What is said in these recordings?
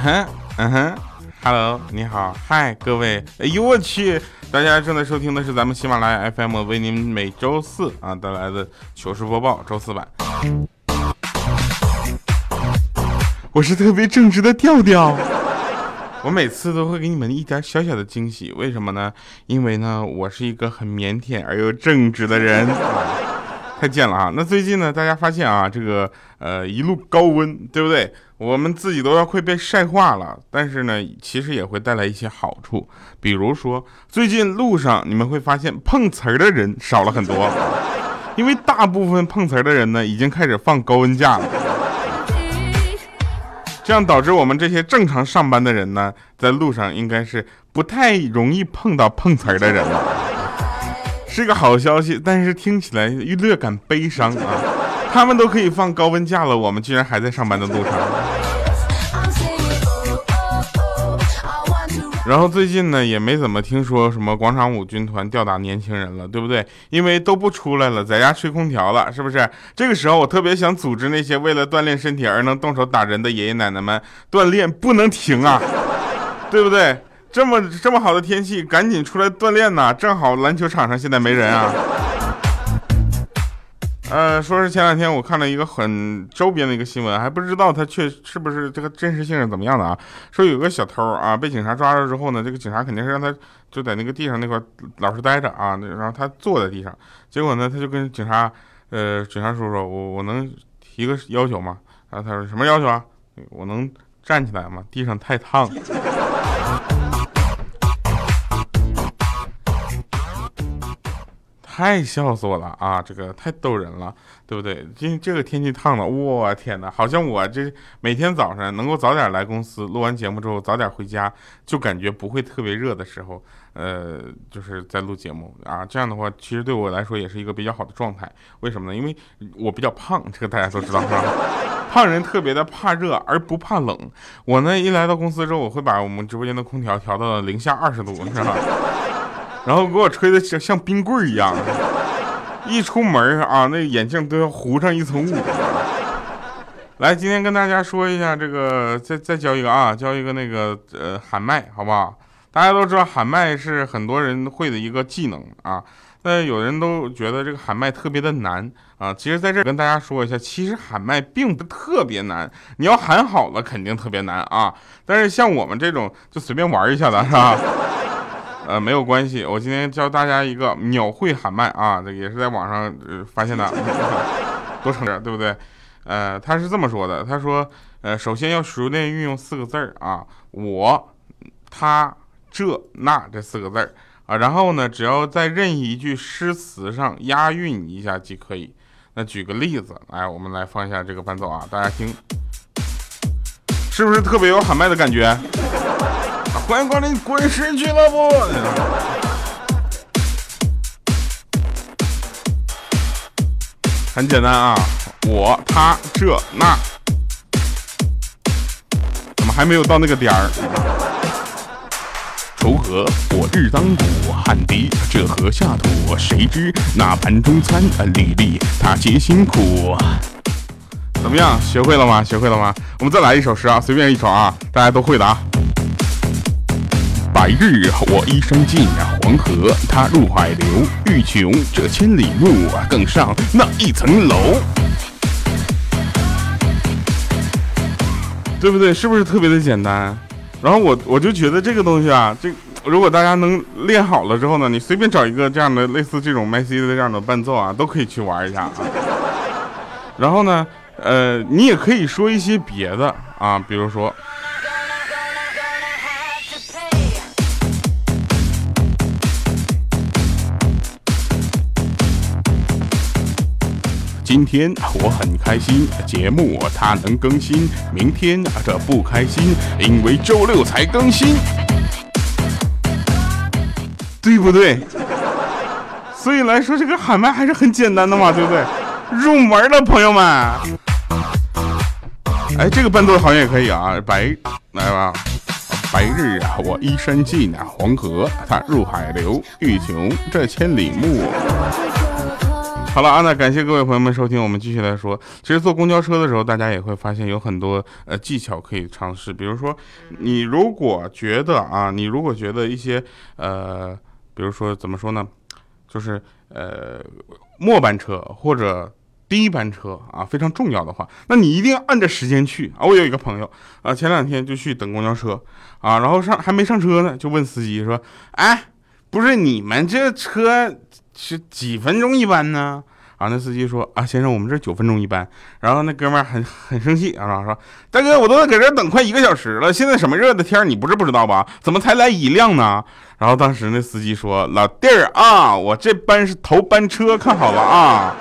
嗯哼，嗯哼，Hello，你好，嗨，各位，哎呦我去，大家正在收听的是咱们喜马拉雅 FM 为您每周四啊带来的糗事播报周四版。我是特别正直的调调，我每次都会给你们一点小小的惊喜，为什么呢？因为呢，我是一个很腼腆而又正直的人。太贱了啊！那最近呢，大家发现啊，这个呃一路高温，对不对？我们自己都要快被晒化了。但是呢，其实也会带来一些好处，比如说最近路上你们会发现碰瓷儿的人少了很多，因为大部分碰瓷儿的人呢已经开始放高温假了，这样导致我们这些正常上班的人呢，在路上应该是不太容易碰到碰瓷儿的人了。是个好消息，但是听起来略感悲伤啊！他们都可以放高温假了，我们居然还在上班的路上。然后最近呢，也没怎么听说什么广场舞军团吊打年轻人了，对不对？因为都不出来了，在家吹空调了，是不是？这个时候，我特别想组织那些为了锻炼身体而能动手打人的爷爷奶奶们，锻炼不能停啊，对不对？这么这么好的天气，赶紧出来锻炼呐！正好篮球场上现在没人啊。呃，说是前两天我看了一个很周边的一个新闻，还不知道他确是不是这个真实性是怎么样的啊？说有个小偷啊，被警察抓着之后呢，这个警察肯定是让他就在那个地上那块老实待着啊，然后他坐在地上，结果呢，他就跟警察，呃，警察叔叔，我我能提个要求吗？然后他说什么要求啊？我能站起来吗？地上太烫。太笑死我了啊！这个太逗人了，对不对？今这个天气烫的，我天哪！好像我这每天早上能够早点来公司，录完节目之后早点回家，就感觉不会特别热的时候，呃，就是在录节目啊。这样的话，其实对我来说也是一个比较好的状态。为什么呢？因为我比较胖，这个大家都知道是吧？胖人特别的怕热而不怕冷。我呢，一来到公司之后，我会把我们直播间的空调调到零下二十度，是吧？然后给我吹的像像冰棍一样，一出门啊，那眼镜都要糊上一层雾。来，今天跟大家说一下这个，再再教一个啊，教一个那个呃喊麦，好不好？大家都知道喊麦是很多人会的一个技能啊，那有人都觉得这个喊麦特别的难啊。其实在这跟大家说一下，其实喊麦并不特别难，你要喊好了肯定特别难啊。但是像我们这种就随便玩一下的是吧？呃，没有关系，我今天教大家一个秒会喊麦啊，这也是在网上呃发现的，多省点，对不对？呃，他是这么说的，他说，呃，首先要熟练运用四个字儿啊，我、他、这、那这四个字儿啊，然后呢，只要在任意一句诗词上押韵一下即可以。那举个例子，来，我们来放一下这个伴奏啊，大家听，是不是特别有喊麦的感觉？欢迎光临滚石俱乐部。很简单啊，我、他、这、那，怎么还没有到那个点儿？锄禾我日当午，汗滴这禾下土。谁知那盘中餐，粒粒他皆辛苦。怎么样，学会了吗？学会了吗？我们再来一首诗啊，随便一首啊，大家都会的啊。白日我衣衫尽，黄河它入海流。欲穷这千里目，更上那一层楼。对不对？是不是特别的简单？然后我我就觉得这个东西啊，这如果大家能练好了之后呢，你随便找一个这样的类似这种麦 C 的这样的伴奏啊，都可以去玩一下啊。然后呢，呃，你也可以说一些别的啊，比如说。今天我很开心，节目它能更新。明天这不开心，因为周六才更新，对不对？所以来说，这个喊麦还是很简单的嘛，对不对？入门了，朋友们。哎，这个伴奏好像也可以啊。白来吧，白日啊，我依山尽啊，黄河它入海流。欲穷这千里目。好了啊，那感谢各位朋友们收听，我们继续来说。其实坐公交车的时候，大家也会发现有很多呃技巧可以尝试。比如说，你如果觉得啊，你如果觉得一些呃，比如说怎么说呢，就是呃末班车或者第一班车啊非常重要的话，那你一定要按着时间去啊。我有一个朋友啊，前两天就去等公交车啊，然后上还没上车呢，就问司机说：“哎，不是你们这车？”是几分钟一班呢？啊，那司机说啊，先生，我们这九分钟一班。然后那哥们儿很很生气啊，说大哥，我都在搁这等快一个小时了，现在什么热的天，你不是不知道吧？怎么才来一辆呢？然后当时那司机说，老弟儿啊，我这班是头班车，看好了啊。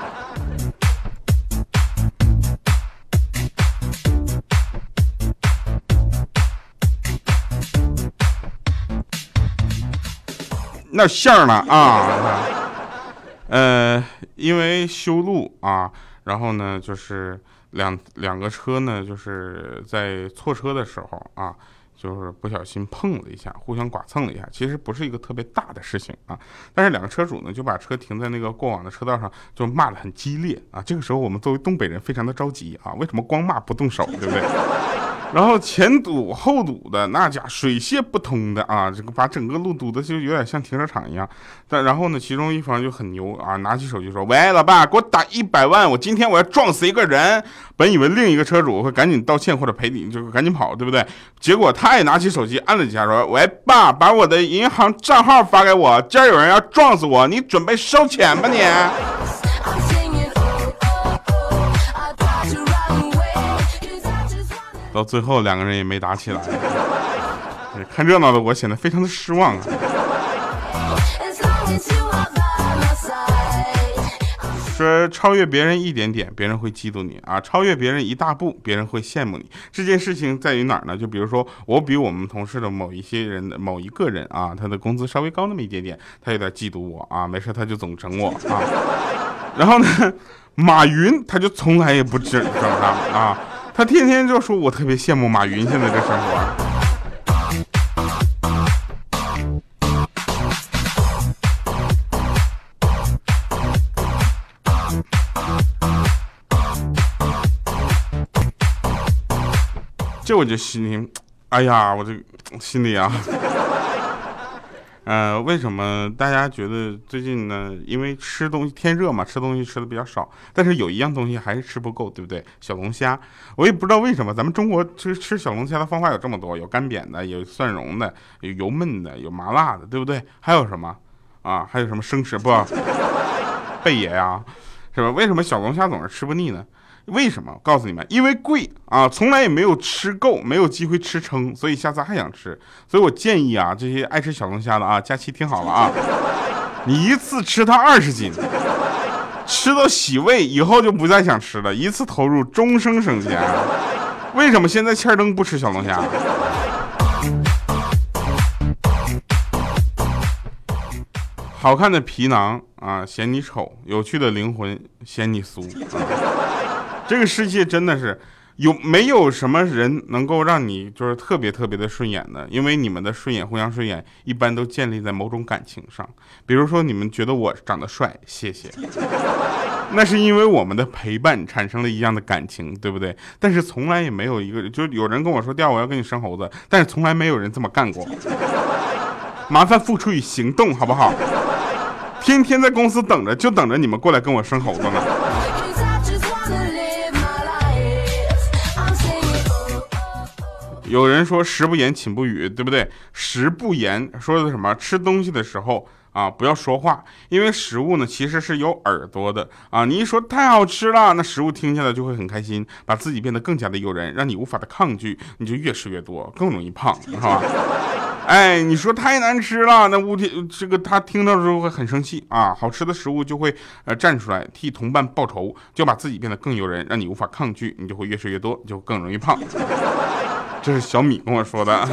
那线呢啊？呃，因为修路啊，然后呢，就是两两个车呢，就是在错车的时候啊，就是不小心碰了一下，互相剐蹭了一下，其实不是一个特别大的事情啊，但是两个车主呢，就把车停在那个过往的车道上，就骂得很激烈啊。这个时候，我们作为东北人，非常的着急啊，为什么光骂不动手，对不对？然后前堵后堵的那家水泄不通的啊，这个把整个路堵的就有点像停车场一样。但然后呢，其中一方就很牛啊，拿起手机说：“喂，老爸，给我打一百万，我今天我要撞死一个人。”本以为另一个车主会赶紧道歉或者赔礼，就赶紧跑，对不对？结果他也拿起手机按了几下，说：“喂，爸，把我的银行账号发给我，今儿有人要撞死我，你准备收钱吧你。”到最后两个人也没打起来，看热闹的我显得非常的失望啊。说超越别人一点点，别人会嫉妒你啊；超越别人一大步，别人会羡慕你。这件事情在于哪儿呢？就比如说，我比我们同事的某一些人的某一个人啊，他的工资稍微高那么一点点，他有点嫉妒我啊。没事，他就总整我啊。然后呢，马云他就从来也不整整他啊。他天天就说：“我特别羡慕马云现在这生活。”这我就心里，哎呀，我这心里啊。呃，为什么大家觉得最近呢？因为吃东西天热嘛，吃东西吃的比较少。但是有一样东西还是吃不够，对不对？小龙虾，我也不知道为什么，咱们中国吃吃小龙虾的方法有这么多，有干煸的，有蒜蓉的，有油焖的，有麻辣的，对不对？还有什么啊？还有什么生吃不？贝爷呀，是吧？为什么小龙虾总是吃不腻呢？为什么？告诉你们，因为贵啊，从来也没有吃够，没有机会吃撑，所以下次还想吃。所以我建议啊，这些爱吃小龙虾的啊，假期听好了啊，你一次吃它二十斤，吃到洗胃以后就不再想吃了，一次投入终生省钱。为什么现在欠灯不吃小龙虾？好看的皮囊啊，嫌你丑；有趣的灵魂，嫌你俗。这个世界真的是有没有什么人能够让你就是特别特别的顺眼的？因为你们的顺眼互相顺眼，一般都建立在某种感情上。比如说，你们觉得我长得帅，谢谢，那是因为我们的陪伴产生了一样的感情，对不对？但是从来也没有一个，就是有人跟我说，调我要跟你生猴子，但是从来没有人这么干过。麻烦付出与行动，好不好？天天在公司等着，就等着你们过来跟我生猴子呢。有人说食不言，寝不语，对不对？食不言说的什么？吃东西的时候啊，不要说话，因为食物呢其实是有耳朵的啊。你一说太好吃了，那食物听下来就会很开心，把自己变得更加的诱人，让你无法的抗拒，你就越吃越多，更容易胖，是吧？哎，你说太难吃了，那物体这个他听到的时候会很生气啊。好吃的食物就会呃站出来替同伴报仇，就把自己变得更诱人，让你无法抗拒，你就会越吃越多，就更容易胖。这是小米跟我说的。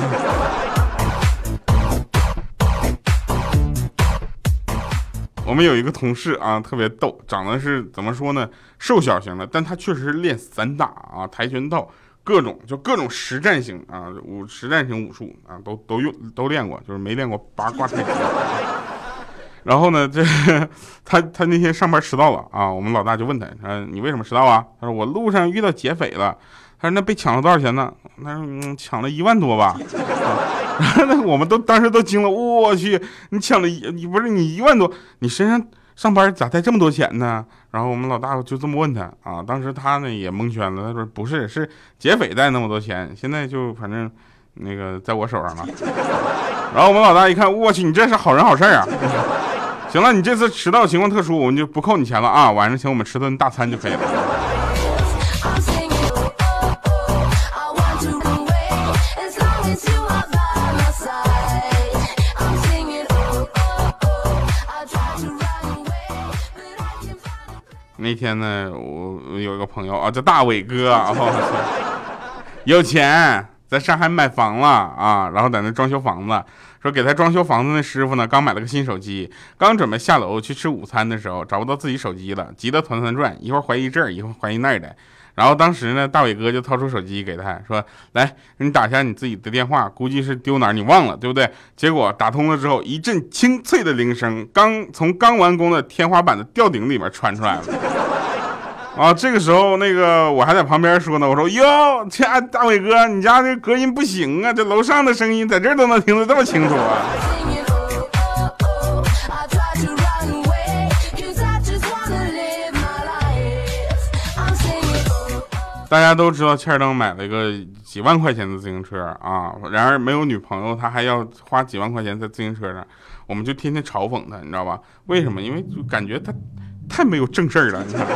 我们有一个同事啊，特别逗，长得是怎么说呢？瘦小型的，但他确实练散打啊、跆拳道，各种就各种实战型啊武实战型武术啊，都都用都练过，就是没练过八卦太极。然后呢，这他他那天上班迟到了啊，我们老大就问他，说你为什么迟到啊？他说我路上遇到劫匪了。他说那被抢了多少钱呢？他说嗯，抢了一万多吧。然后 那我们都当时都惊了，我去，你抢了一你不是你一万多，你身上上班咋带这么多钱呢？然后我们老大就这么问他啊，当时他呢也蒙圈了，他说不是，是劫匪带那么多钱，现在就反正那个在我手上了。然后我们老大一看，我去，你这是好人好事啊。行了，你这次迟到情况特殊，我们就不扣你钱了啊，晚上请我们吃顿大餐就可以了。那天呢，我有一个朋友啊，叫大伟哥，有钱，在上海买房了啊，然后在那装修房子，说给他装修房子那师傅呢，刚买了个新手机，刚准备下楼去吃午餐的时候，找不到自己手机了，急得团团转，一会儿怀疑这儿，一会儿怀疑那儿的。然后当时呢，大伟哥就掏出手机给他说：“来，你打一下你自己的电话，估计是丢哪儿你忘了，对不对？”结果打通了之后，一阵清脆的铃声刚从刚完工的天花板的吊顶里面传出来了。啊，这个时候那个我还在旁边说呢，我说：“哟，这大伟哥，你家这隔音不行啊，这楼上的声音在这儿都能听得这么清楚啊。”大家都知道，欠灯买了一个几万块钱的自行车啊，然而没有女朋友，他还要花几万块钱在自行车上，我们就天天嘲讽他，你知道吧？为什么？因为就感觉他太没有正事儿了，你看。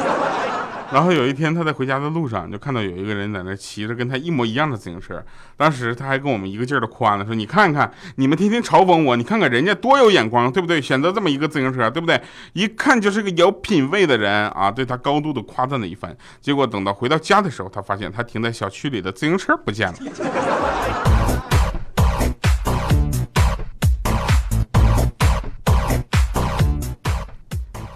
然后有一天他在回家的路上，就看到有一个人在那骑着跟他一模一样的自行车。当时他还跟我们一个劲儿的夸呢，说：“你看看，你们天天嘲讽我，你看看人家多有眼光，对不对？选择这么一个自行车，对不对？一看就是个有品位的人啊！”对他高度的夸赞了一番。结果等到回到家的时候，他发现他停在小区里的自行车不见了。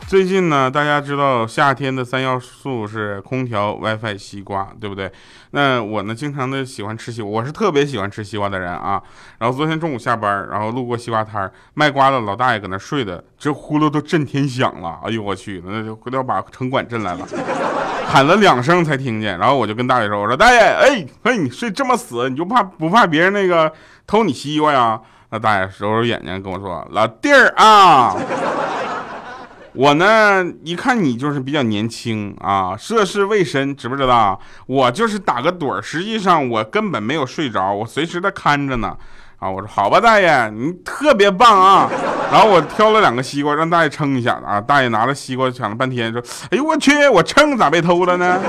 最近呢，大家知道夏天的三要素是空调、WiFi、西瓜，对不对？那我呢，经常的喜欢吃西瓜，我是特别喜欢吃西瓜的人啊。然后昨天中午下班，然后路过西瓜摊卖瓜的老大爷搁那睡的，这呼噜都震天响了。哎呦我去，那就回头把城管震来了，喊了两声才听见。然后我就跟大爷说：“我说大爷，哎嘿，你睡这么死，你就怕不怕别人那个偷你西瓜呀？”那大爷揉揉眼睛跟我说：“老弟儿啊。”我呢，一看你就是比较年轻啊，涉世未深，知不知道？我就是打个盹儿，实际上我根本没有睡着，我随时的看着呢。啊，我说好吧，大爷，你特别棒啊。然后我挑了两个西瓜，让大爷称一下啊。大爷拿着西瓜，抢了半天，说：“哎呦我去，我称咋被偷了呢？”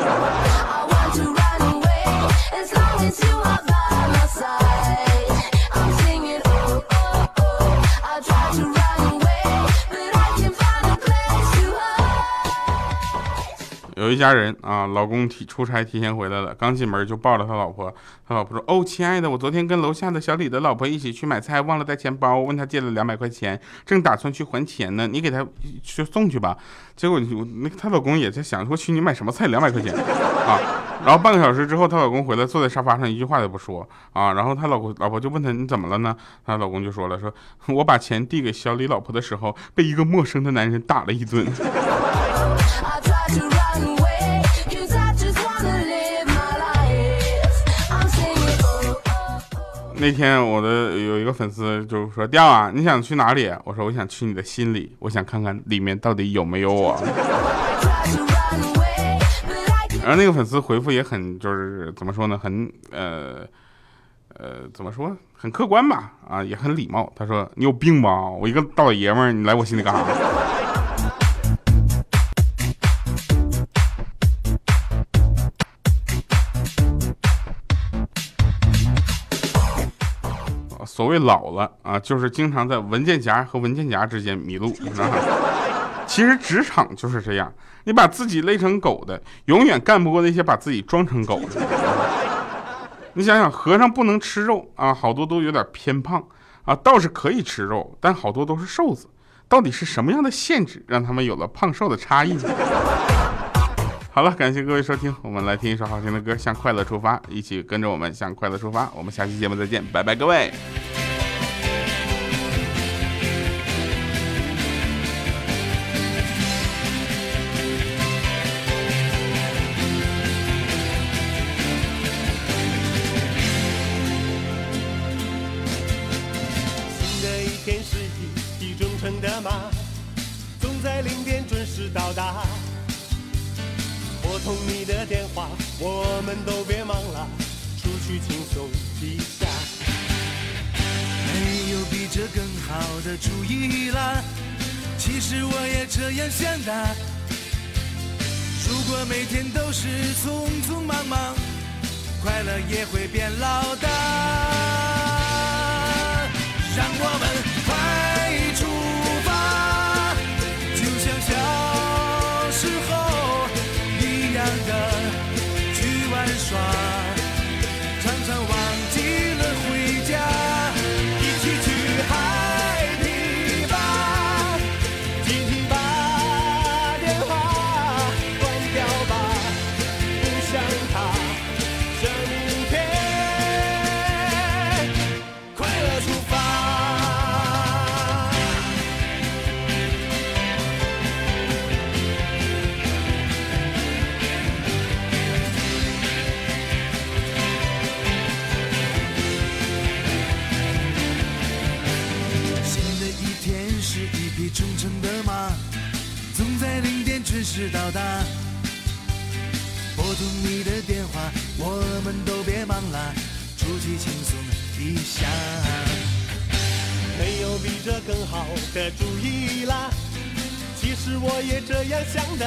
有一家人啊，老公提出差提前回来了，刚进门就抱着他老婆。他老婆说：“哦，亲爱的，我昨天跟楼下的小李的老婆一起去买菜，忘了带钱包，问他借了两百块钱，正打算去还钱呢。你给他去送去吧。”结果我那她老公也在想：“我去，你买什么菜？两百块钱啊！”然后半个小时之后，她老公回来，坐在沙发上，一句话也不说啊。然后她老公老婆就问他：“你怎么了呢？”她老公就说了：“说我把钱递给小李老婆的时候，被一个陌生的男人打了一顿。”那天我的有一个粉丝就说：“调啊，你想去哪里？”我说：“我想去你的心里，我想看看里面到底有没有我。”然后那个粉丝回复也很就是怎么说呢？很呃呃怎么说？很客观吧？啊，也很礼貌。他说：“你有病吧？我一个大老爷们儿，你来我心里干啥？”所谓老了啊，就是经常在文件夹和文件夹之间迷路。其实职场就是这样，你把自己累成狗的，永远干不过那些把自己装成狗的。你想想，和尚不能吃肉啊，好多都有点偏胖啊，倒是可以吃肉，但好多都是瘦子。到底是什么样的限制，让他们有了胖瘦的差异呢？好了，感谢各位收听，我们来听一首好听的歌，向快乐出发，一起跟着我们向快乐出发。我们下期节目再见，拜拜，各位。通你的电话，我们都别忙了，出去轻松一下。没有比这更好的主意了，其实我也这样想的。如果每天都是匆匆忙忙，快乐也会变老的。让我们准时到达。拨通你的电话，我们都别忙啦，出去轻松一下。没有比这更好的主意啦。其实我也这样想的。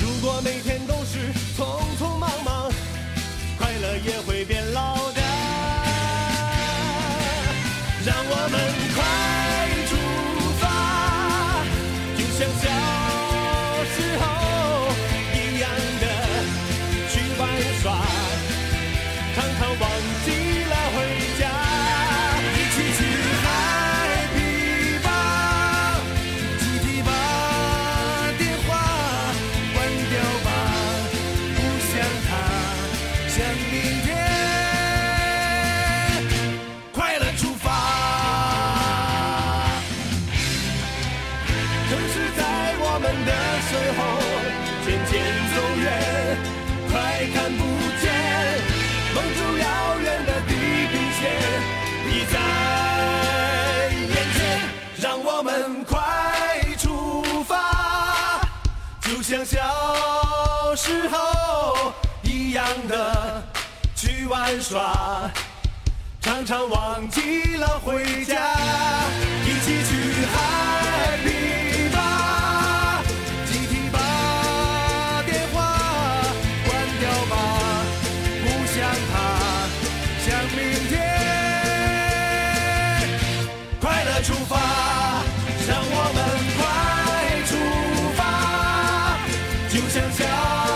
如果每天都是匆匆忙忙，快乐也会变老的。让我们快就像我们快出发，就像小时候一样的去玩耍。常常忘记了回家，像